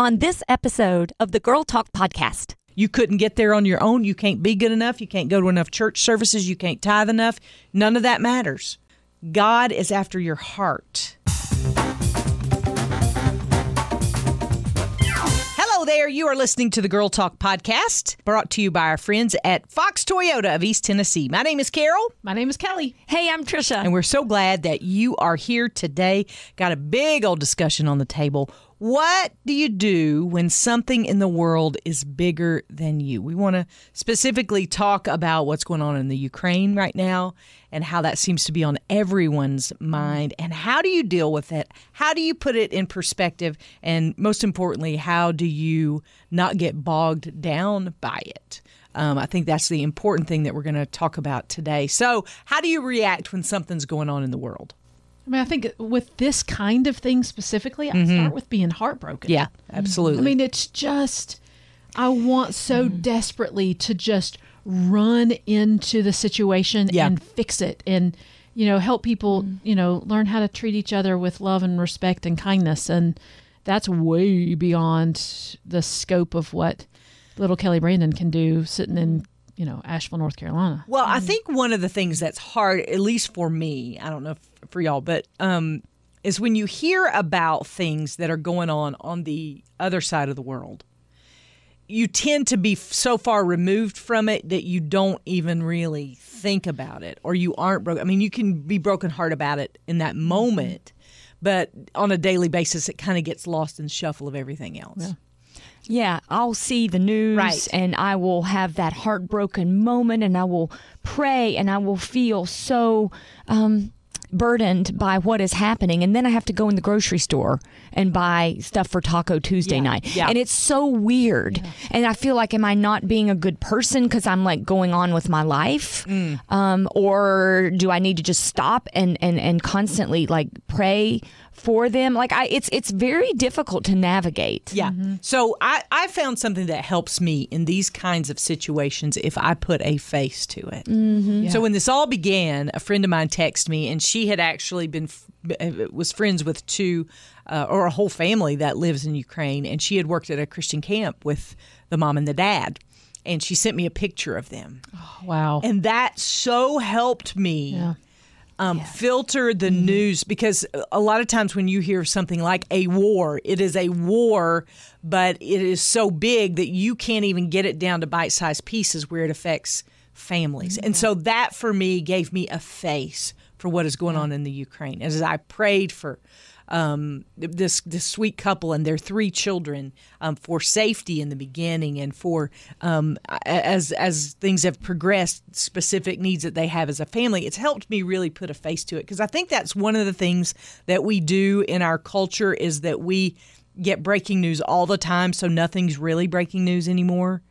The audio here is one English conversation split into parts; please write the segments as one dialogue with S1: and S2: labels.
S1: on this episode of the Girl Talk podcast.
S2: You couldn't get there on your own. You can't be good enough. You can't go to enough church services. You can't tithe enough. None of that matters. God is after your heart. Hello there. You are listening to the Girl Talk podcast, brought to you by our friends at Fox Toyota of East Tennessee. My name is Carol.
S3: My name is Kelly.
S1: Hey, I'm Tricia.
S2: And we're so glad that you are here today. Got a big old discussion on the table. What do you do when something in the world is bigger than you? We want to specifically talk about what's going on in the Ukraine right now and how that seems to be on everyone's mind. And how do you deal with it? How do you put it in perspective? And most importantly, how do you not get bogged down by it? Um, I think that's the important thing that we're going to talk about today. So, how do you react when something's going on in the world?
S3: I mean, I think with this kind of thing specifically, I mm-hmm. start with being heartbroken.
S2: Yeah, absolutely.
S3: I mean, it's just, I want so mm-hmm. desperately to just run into the situation
S2: Yeah.
S3: and fix it and, you know, help people, mm-hmm. you know, learn how to treat each other with love and respect and kindness. And that's way beyond the scope of what little Kelly Brandon can do sitting in, you know, Asheville, North Carolina.
S2: Well, I think one of the things that's hard, at least for me, I don't know if for y'all, but um, is when you hear about things that are going on on the other side of the world, you tend to be f- so far removed from it that you don't even really think about it, or you aren't broken. I mean, you can be broken heart about it in that moment, but on a daily basis, it kind of gets lost in the shuffle of everything else.
S1: Yeah, I'll see the news
S2: Right.
S1: and I will have that heartbroken moment and I will pray and I will feel so um, burdened by what is happening. And then I have to go in the grocery store and buy stuff for Taco Tuesday night.
S2: yeah.
S1: And it's so weird. And I feel like, am I not being a good person because I'm like going on with my life?
S2: Mm.
S1: Um, or do I need to just stop and, and, and constantly like pray for them? Like I, it's, it's very difficult to navigate.
S2: Yeah. So I, I found something that helps me in these kinds of situations if I put a face to it. Mm-hmm. So when this all began, a friend of mine texted me, and she had actually been uh, was friends with two uh, or a whole family that lives in Ukraine, and she had worked at a Christian camp with the mom and the dad. And she sent me a picture of them.
S3: Wow.
S2: And that so helped me
S3: Yeah.
S2: Um, filter the news because a lot of times when you hear something like a war, it is a war, but it is so big that you can't even get it down to bite sized pieces where it affects families. And so that for me gave me a face for what is going on in the Ukraine. As I prayed for um, this this sweet couple and their three children um, for safety in the beginning and for um, as as things have progressed, specific needs that they have as a family. It's helped me really put a face to it because I think that's one of the things that we do in our culture is that we get breaking news all the time, so nothing's really breaking news anymore.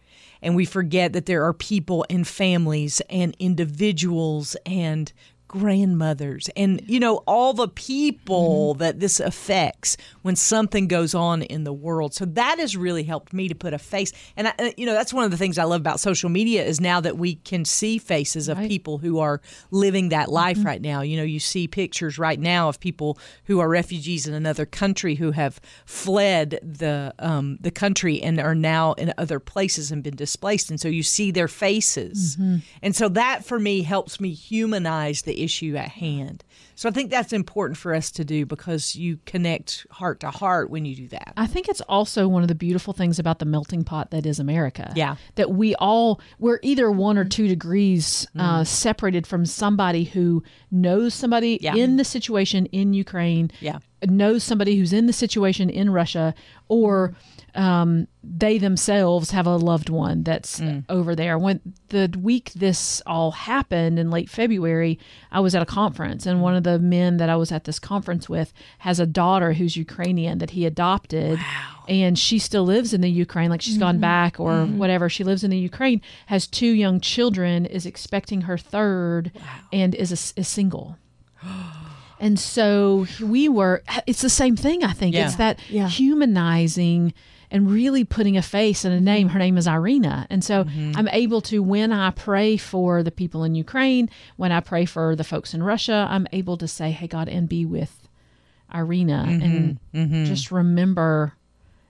S2: And we forget that there are people and families and individuals and grandmothers and you know all the people mm-hmm. that this affects when something goes on in the world. So that has really helped me to put a face. And I, you know that's one of the things i love about social media is now that we can see faces of people who are living that life mm-hmm. right now. You know you see pictures right now of people who are refugees in another country who have fled the um, the country and are now in other places and been displaced. And so you see their faces. Mm-hmm. And so that for me helps me humanize the issue at hand so i think that's important for us to do because you connect heart to heart when you do that
S3: I think it's also one of the beautiful things about the melting pot that is America.
S2: Yeah.
S3: That we all, we're either one or two degrees uh, separated from somebody who knows somebody
S2: Yeah.
S3: in the situation in Ukraine,
S2: Yeah.
S3: Knows somebody who's in the situation in Russia, or um, they themselves have a loved one that's mm. over there. When the week this all happened in late February, I was at a conference, and one of the men that I was at this conference with has a daughter who's Ukrainian that he adopted. And she still lives in the Ukraine, like she's gone mm-hmm. back or mm-hmm. whatever. She lives in the Ukraine, has two young children, is expecting her third, and is a, is single. And so we were, it's the same thing, I think.
S2: Yeah.
S3: It's that
S1: Yeah.
S3: humanizing and really putting a face and a name. Mm-hmm. Her name is Irina. And so mm-hmm. I'm able to, when I pray for the people in Ukraine, when I pray for the folks in Russia, I'm able to say, hey, God, and be with Irina mm-hmm. and just remember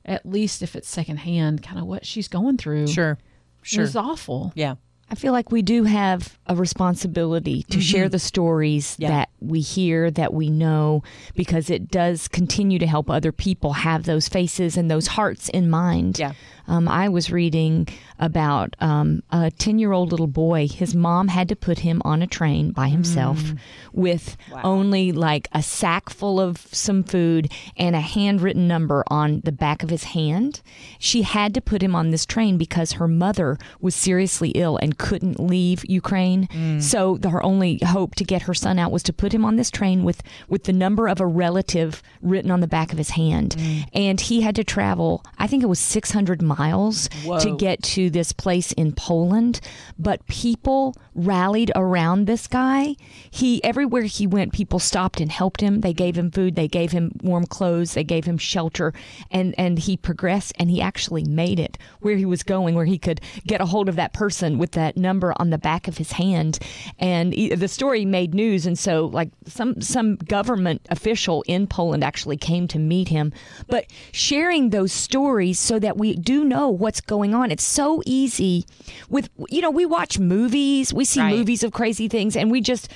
S3: at least if it's secondhand, kind of what she's going through.
S2: Sure. Sure.
S3: It's awful.
S2: Yeah.
S1: I feel like we do have a responsibility to share the stories
S2: Mm-hmm. Yeah.
S1: that we hear, that we know, because it does continue to help other people have those faces and those hearts in mind.
S2: Yeah.
S1: Um, I was reading about um, a 10 year old little boy. His mom had to put him on a train by himself
S2: Mm.
S1: with only like a sack full of some food and a handwritten number on the back of his hand. She had to put him on this train because her mother was seriously ill and couldn't leave Ukraine.
S2: Mm.
S1: So the, her only hope to get her son out was to put him on this train with, with the number of a relative written on the back of his hand.
S2: Mm.
S1: And he had to travel, I think it was 600 miles to
S2: Whoa.
S1: get to this place in Poland. But people rallied around this guy. He everywhere he went, people stopped and helped him. They gave him food, they gave him warm clothes, they gave him shelter, and and he progressed and he actually made it where he was going, where he could get a hold of that person with that number on the back of his hand. And he- the story made news, and so like some some government official in Poland actually came to meet him. But sharing those stories so that we do know what's going on. It's so easy with you know we watch movies, we see
S2: Right.
S1: movies of crazy things, and we just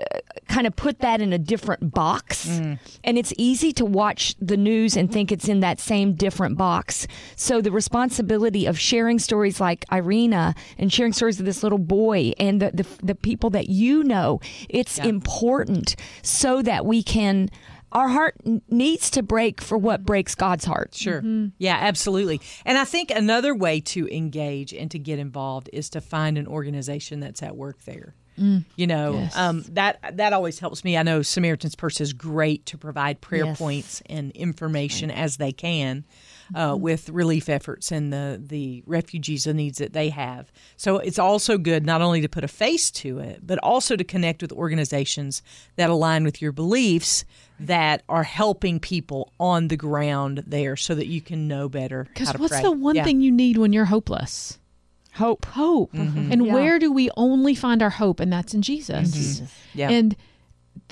S1: uh, kind of put that in a different box. Mm. And it's easy to watch the news and think it's in that same different box. So the responsibility of sharing stories like Irina and sharing stories of this little boy and the, the, the people that you know, it's important so that we can. Our heart needs to break for what breaks God's heart.
S2: Sure. Yeah, absolutely. And I think another way to engage and to get involved is to find an organization that's at work there. You know,
S3: Yes.
S2: um, that that always helps me. I know Samaritan's Purse is great to provide prayer
S1: Yes.
S2: points and information as they can uh, with relief efforts and the the refugees and needs that they have. So it's also good not only to put a face to it, but also to connect with organizations that align with your beliefs that are helping people on the ground there, so that you can know better.
S3: Because what's
S2: pray.
S3: the one
S2: Yeah.
S3: thing you need when you're hopeless?
S1: Hope.
S3: Hope.
S2: Mm-hmm.
S3: And
S1: Yeah.
S3: where do we only find our hope? And that's in Jesus.
S2: Mm-hmm. Yeah.
S3: And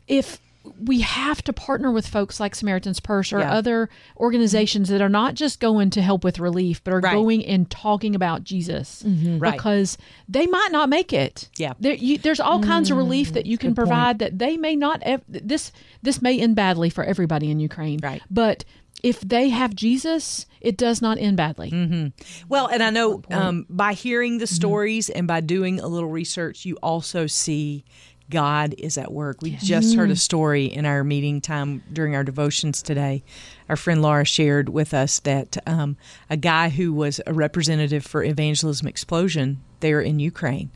S3: if we have to partner with folks like Samaritan's Purse or
S2: Yeah.
S3: other organizations that are not just going to help with relief, but are
S2: Right.
S3: going and talking about Jesus mm-hmm.
S2: Right.
S3: because they might not make it.
S2: Yeah.
S3: There, you, there's all kinds of relief mm, that you can provide that they may not. Ev- this this may end badly for everybody in Ukraine.
S2: Right.
S3: But if they have Jesus, it does not end badly. Mm-hmm.
S2: Well, and I know um, by hearing the mm-hmm. stories and by doing a little research, you also see God is at work. We just heard a story in our meeting time during our devotions today. Our friend Laura shared with us that um, a guy who was a representative for Evangelism Explosion there in Ukraine,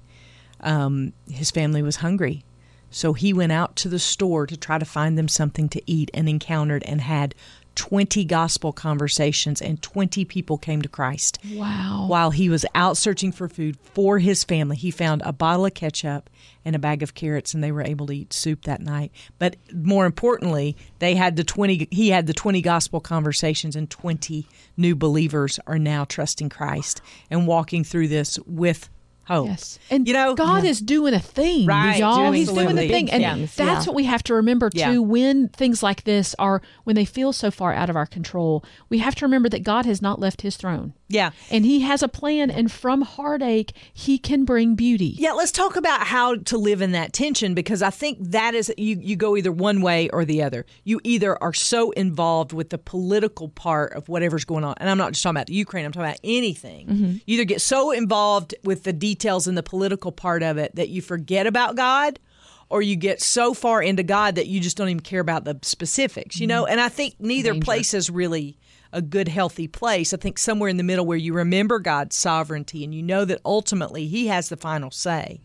S2: um, his family was hungry. So he went out to the store to try to find them something to eat and encountered and had 20 gospel conversations, and 20 people came to Christ.
S3: Wow.
S2: While he was out searching for food for his family, he found a bottle of ketchup and a bag of carrots, and they were able to eat soup that night. But more importantly, they had the 20, he had the 20 gospel conversations, and 20 new believers are now trusting Christ and walking through this with hope.
S3: Yes. And
S2: you know,
S3: God is doing a thing.
S2: Right,
S3: Y'all,
S2: doing
S3: he's doing a
S2: absolutely
S3: thing. And
S1: things,
S3: that's
S1: yeah.
S3: what we have to remember too
S2: Yeah.
S3: when things like this are when they feel so far out of our control. We have to remember that God has not left his throne.
S2: yeah.
S3: And he has a plan and from heartache he can bring beauty.
S2: Yeah, let's talk about how to live in that tension because I think that is you you go either one way or the other. You either are so involved with the political part of whatever's going on, and I'm not just talking about the Ukraine. I'm talking about anything. Mm-hmm. You either get so involved with the details and the political part of it that you forget about God. Or you get so far into God that you just don't even care about the specifics, you know? Mm-hmm. And I think neither place is really a good, healthy place. I think somewhere in the middle where you remember God's sovereignty and you know that ultimately He has the final say.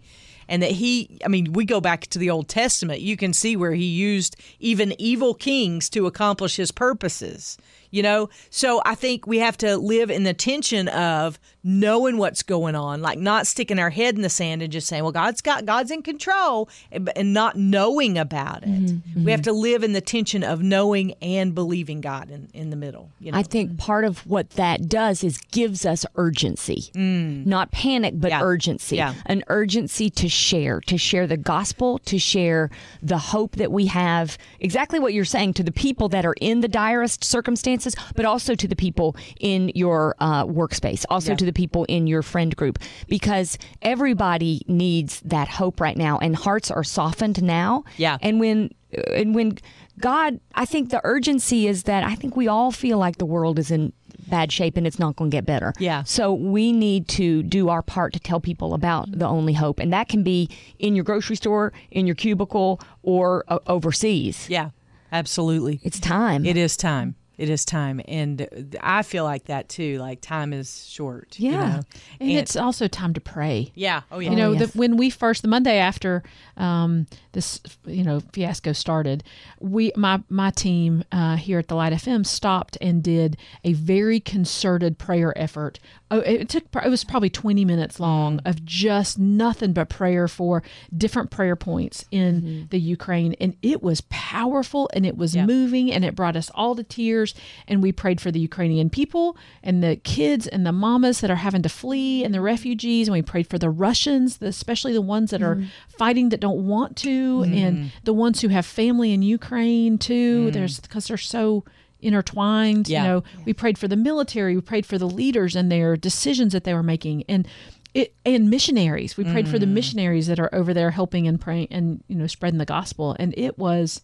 S2: And that he, I mean, we go back to the Old Testament, you can see where he used even evil kings to accomplish his purposes, you know? So I think we have to live in the tension of knowing what's going on, like not sticking our head in the sand and just saying, well, God's got, God's in control and not knowing about it. Mm-hmm. We have mm-hmm. to live in the tension of knowing and believing God in, in the middle, you know?
S1: I think part of what that does is gives us urgency, mm. not panic, but
S2: Yeah.
S1: urgency.
S2: Yeah.
S1: An urgency to share, to share the gospel, to share the hope that we have. Exactly what you're saying to the people that are in the direst circumstances. but also to the people in your uh, workspace, also
S2: Yeah.
S1: to the people in your friend group, because everybody needs that hope right now, and hearts are softened now.
S2: Yeah.
S1: And when and when God, I think the urgency is that I think we all feel like the world is in bad shape and it's not going to get better.
S2: Yeah.
S1: So we need to do our part to tell people about the only hope, and that can be in your grocery store, in your cubicle, or uh, overseas.
S2: Yeah, absolutely.
S1: It's time.
S2: It is time. It is time, and I feel like that too. Like time is short. you
S1: Yeah.
S2: know?
S3: And, it's also time to pray.
S2: yeah. Oh yeah.
S3: You know,
S1: yes.
S3: the, when we first the Monday after um, this you know fiasco started, we my my team uh, here at the Light FM stopped and did a very concerted prayer effort. Oh, it took it was probably twenty minutes long of just nothing but prayer for different prayer points in mm-hmm. the Ukraine, and it was powerful and it was
S2: Yeah.
S3: moving and it brought us all to tears. And we prayed for the Ukrainian people and the kids and the mamas that are having to flee and the refugees. And we prayed for the Russians, the, especially the ones that are mm-hmm. fighting that don't want to, and mm-hmm. the ones who have family in Ukraine too. Mm. There's because they're so intertwined.
S2: Yeah.
S3: You know, we prayed for the military. We prayed for the leaders and their decisions that they were making, and it and missionaries. We prayed for the mm. missionaries that are over there helping and praying and you know spreading the gospel. And it was,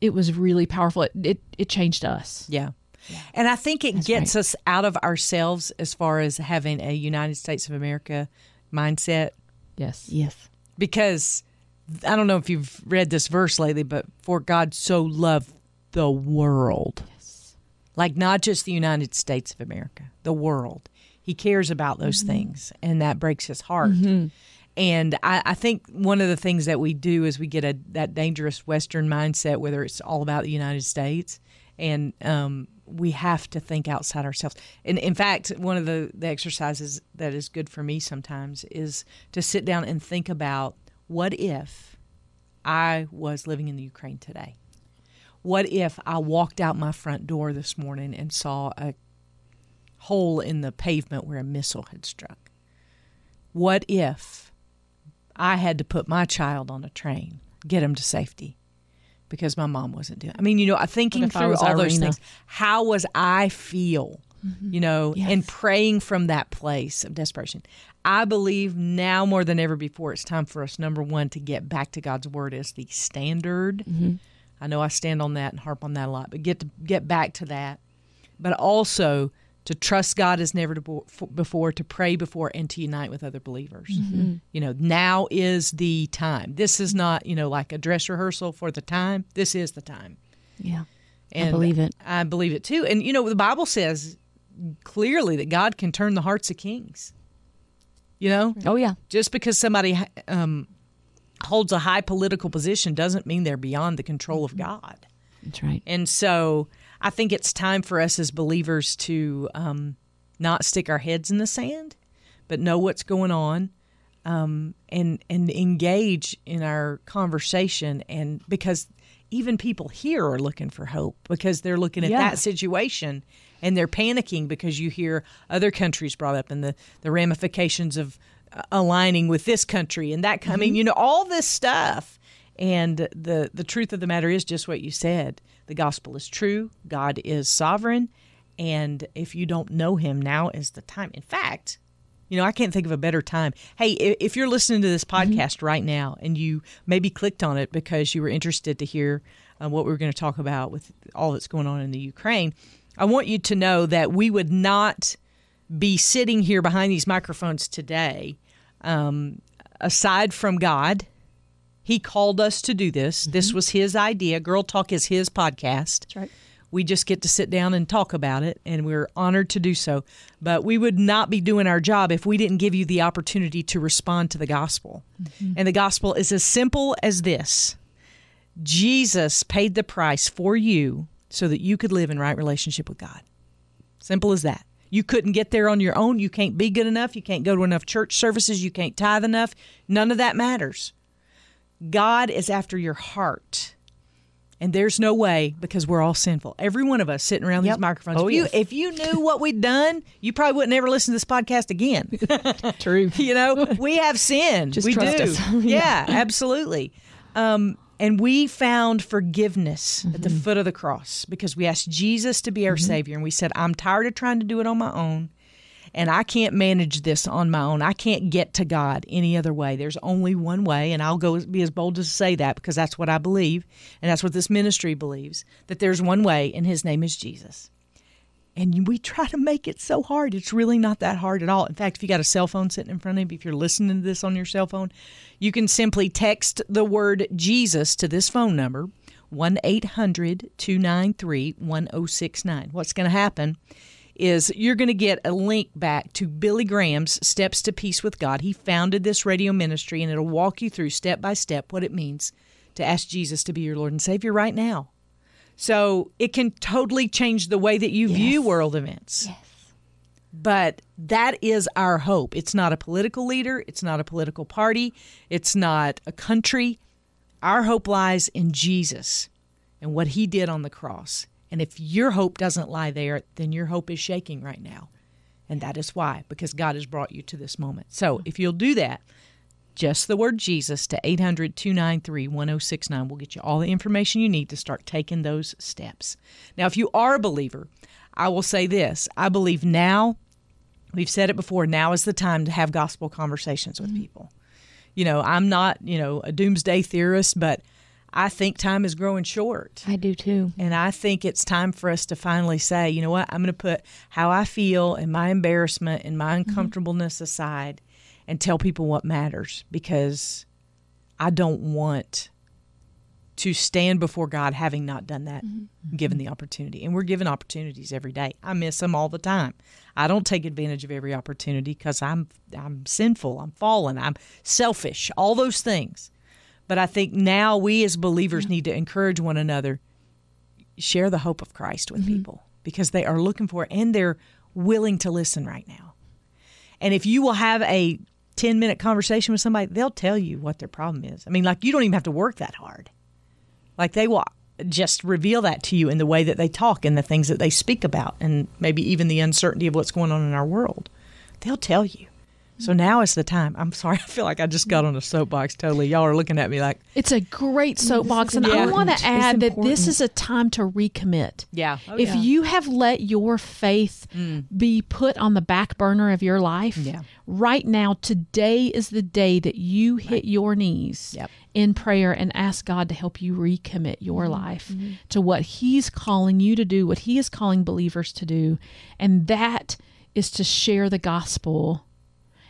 S3: it was really powerful. It it, it changed us.
S2: Yeah. And I think it gets us out of ourselves as far as having a United States of America mindset
S3: Yes.
S1: yes.
S2: because I don't know if you've read this verse lately, but for God so loved the world. Like not just the United States of America, the world. He cares about those things and that breaks his heart. And I, I think one of the things that we do is we get a that dangerous Western mindset, whether it's all about the United States, and um, we have to think outside ourselves. And in fact, one of the, the exercises that is good for me sometimes is to sit down and think about what if I was living in the Ukraine today? What if I walked out my front door this morning and saw a hole in the pavement where a missile had struck? What if I had to put my child on a train, get him to safety because my mom wasn't doing? I mean, you know, I'm thinking
S3: What if I
S2: through all those things. How was I feel? Mm-hmm. You know, and praying from that place of desperation. I believe now more than ever before, it's time for us, number one, to get back to God's word as the standard. Mm-hmm. I know I stand on that and harp on that a lot, but get to get back to that. But also to trust God as never before, to pray before, and to unite with other believers. You know, now is the time. This is not, you know, like a dress rehearsal for the time. This is the time.
S1: Yeah.
S2: And
S1: I believe it.
S2: I believe it too. And you know, the Bible says clearly that God can turn the hearts of kings. You know,
S1: Oh yeah.
S2: just because somebody um, holds a high political position doesn't mean they're beyond the control of God.
S1: That's right.
S2: And so I think it's time for us as believers to um, not stick our heads in the sand, but know what's going on um, and and engage in our conversation. And because even people here are looking for hope because they're looking at
S1: Yeah.
S2: that situation and they're panicking because you hear other countries brought up and the, the ramifications of aligning with this country and that. I mean, you know, all this stuff. And the the truth of the matter is just what you said. The gospel is true. God is sovereign, and if you don't know Him, now is the time. In fact, you know, I can't think of a better time. Hey, if you're listening to this podcast right now and you maybe clicked on it because you were interested to hear uh, what we were going to talk about with all that's going on in the Ukraine, I want you to know that we would not be sitting here behind these microphones today um, aside from God. He called us to do this. This was his idea. Girl Talk is his podcast.
S3: That's right.
S2: We just get to sit down and talk about it, and we're honored to do so. But we would not be doing our job if we didn't give you the opportunity to respond to the gospel. And the gospel is as simple as this Jesus paid the price for you so that you could live in right relationship with God. Simple as that. You couldn't get there on your own. You can't be good enough. You can't go to enough church services. You can't tithe enough. None of that matters. God is after your heart. And there's no way because we're all sinful. Every one of us sitting around
S1: Yep.
S2: these microphones.
S1: Oh,
S2: if, you,
S1: yes.
S2: if you knew what we'd done, you probably wouldn't ever listen to this podcast again.
S3: True.
S2: you know, we have sinned.
S1: Just
S2: we
S1: trust
S2: do.
S1: us.
S2: yeah, absolutely. Um, And we found forgiveness at the mm-hmm. foot of the cross because we asked Jesus to be our mm-hmm. Savior. And we said, I'm tired of trying to do it on my own. And I can't manage this on my own. I can't get to God any other way. There's only one way. And I'll go be as bold as to say that because that's what I believe. And that's what this ministry believes that there's one way, and His name is Jesus. And we try to make it so hard. It's really not that hard at all. In fact, if you got a cell phone sitting in front of you, if you're listening to this on your cell phone, you can simply text the word Jesus to this phone number, 1 800 293 1069. What's going to happen is you're going to get a link back to Billy Graham's Steps to Peace with God. He founded this radio ministry, and it'll walk you through step by step what it means to ask Jesus to be your Lord and Savior right now. So it can totally change the way that you view world events.
S1: Yes.
S2: But that is our hope. It's not a political leader, it's not a political party, it's not a country. Our hope lies in Jesus and what he did on the cross. And if your hope doesn't lie there, then your hope is shaking right now. And that is why, because God has brought you to this moment. So if you'll do that, just the word Jesus to 800 293 1069 will get you all the information you need to start taking those steps. Now, if you are a believer, I will say this I believe now, we've said it before, now is the time to have gospel conversations with people. You know, I'm not, you know, a doomsday theorist, but I think time is growing short.
S1: I do too.
S2: And I think it's time for us to finally say, you know what, I'm going to put how I feel and my embarrassment and my mm-hmm. uncomfortableness aside and tell people what matters because I don't want to stand before God having not done that, mm-hmm. given the opportunity. And we're given opportunities every day. I miss them all the time. I don't take advantage of every opportunity because I'm I'm sinful, I'm fallen, I'm selfish, all those things. But I think now we as believers need to encourage one another, share the hope of Christ with mm-hmm. people because they are looking for it and they're willing to listen right now. And if you will have a 10 minute conversation with somebody, they'll tell you what their problem is. I mean, like, you don't even have to work that hard. Like, they will just reveal that to you in the way that they talk and the things that they speak about, and maybe even the uncertainty of what's going on in our world. They'll tell you. So now is the time. I'm sorry, I feel like I just got on a soapbox totally. Y'all are looking at me like,
S3: It's a great soapbox, and I want to add that this is a time to recommit.
S2: yeah.
S3: Oh, if you have let your faith mm. be put on the back burner of your life,
S2: Yeah.
S3: right now, today is the day that you hit your knees
S2: Yep.
S3: in prayer and ask God to help you recommit your mm-hmm. life mm-hmm. to what He's calling you to do, what He is calling believers to do. And that is to share the gospel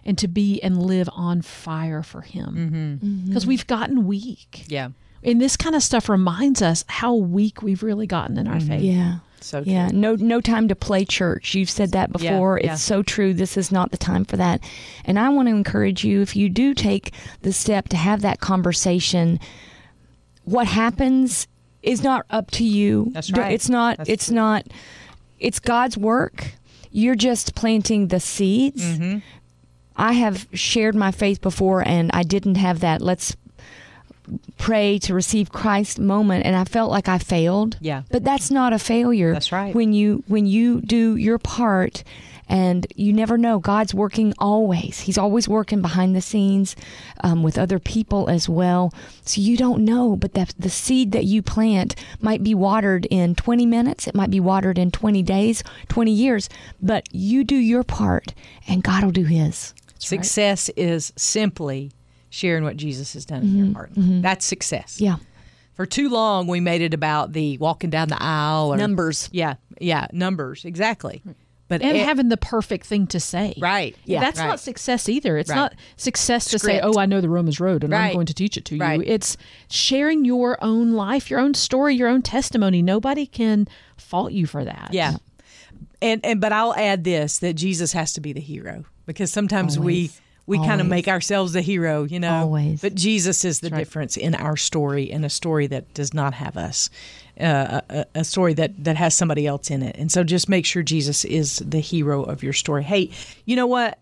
S3: and to be and live on fire for Him. Mm-hmm. Mm-hmm. Because we've gotten weak.
S2: yeah.
S3: And this kind of stuff reminds us how weak we've really gotten in our mm-hmm. faith.
S1: Yeah.
S2: So true.
S1: Yeah, no no time to play church. You've said that before.
S2: yeah.
S1: It's so true. This is not the time for that. And I want to encourage you if you do take the step to have that conversation, what happens is not up to you.
S2: That's right.
S1: It's not
S2: That's
S1: it's
S2: true.
S1: not it's God's work. You're just planting the seeds.
S2: Mm-hmm.
S1: I have shared my faith before and I didn't have that let's pray to receive Christ moment and I felt like I failed.
S2: Yeah.
S1: But that's not a failure.
S2: That's right.
S1: When you when you do your part and you never know God's working always. He's always working behind the scenes um, with other people as well. So you don't know, but that the seed that you plant might be watered in 20 minutes. It might be watered in 20 days, 20 years. But you do your part, and God will do His.
S2: Success is simply sharing what Jesus has done in your mm-hmm. heart. Mm-hmm. That's success.
S1: Yeah.
S2: For too long, we made it about the walking down the aisle or
S1: Numbers.
S2: Yeah, yeah, numbers exactly. But
S3: And
S2: it-
S3: having the perfect thing to say.
S2: right,
S1: Yeah.
S3: That's
S2: right.
S3: not success either. It's
S2: Right.
S3: not success to say, "Oh, I know the Romans road and I'm going to teach it to
S2: Right.
S3: you." It's sharing your own life, your own story, your own testimony. Nobody can fault you for that.
S2: Yeah. And and but I'll add this that Jesus has to be the hero because sometimes we
S1: Always.
S2: we kind of make ourselves the hero, you know.
S1: Always.
S2: But Jesus is the difference in our story in a story that does not have us. Uh, a, a story that that has somebody else in it. And so just make sure Jesus is the hero of your story. Hey, you know what?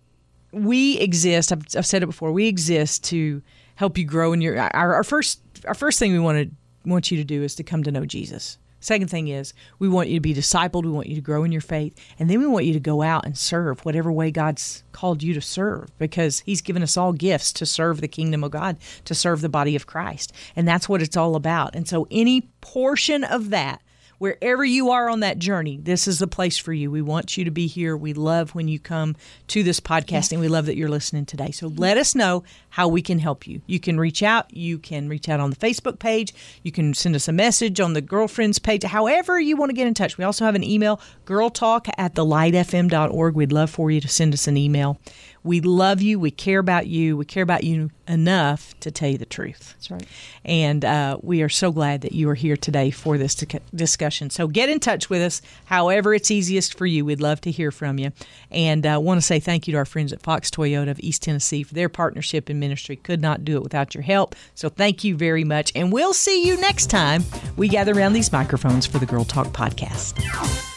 S2: we exist. I've, I've said it before. We exist to help you grow in your. Our, our first our first thing we want to want you to do is to come to know Jesus. Second thing is, we want you to be discipled. We want you to grow in your faith. And then we want you to go out and serve whatever way God's called you to serve because He's given us all gifts to serve the kingdom of God, to serve the body of Christ. And that's what it's all about. And so, any portion of that wherever you are on that journey, this is the place for you. We want you to be here. We love when you come to this podcast and we love that you're listening today. So let us know how we can help you. You can reach out. You can reach out on the Facebook page. You can send us a message on the girlfriends page, however you want to get in touch. We also have an email, girltalk at thelightfm.org. We'd love for you to send us an email. We love you. We care about you. We care about you enough to tell you the truth.
S3: That's right.
S2: And uh, we are so glad that you are here today for this discussion. So get in touch with us, however it's easiest for you. We'd love to hear from you. And I uh, want to say thank you to our friends at Fox Toyota of East Tennessee for their partnership in ministry. Could not do it without your help. So thank you very much. And we'll see you next time we gather around these microphones for the Girl Talk podcast.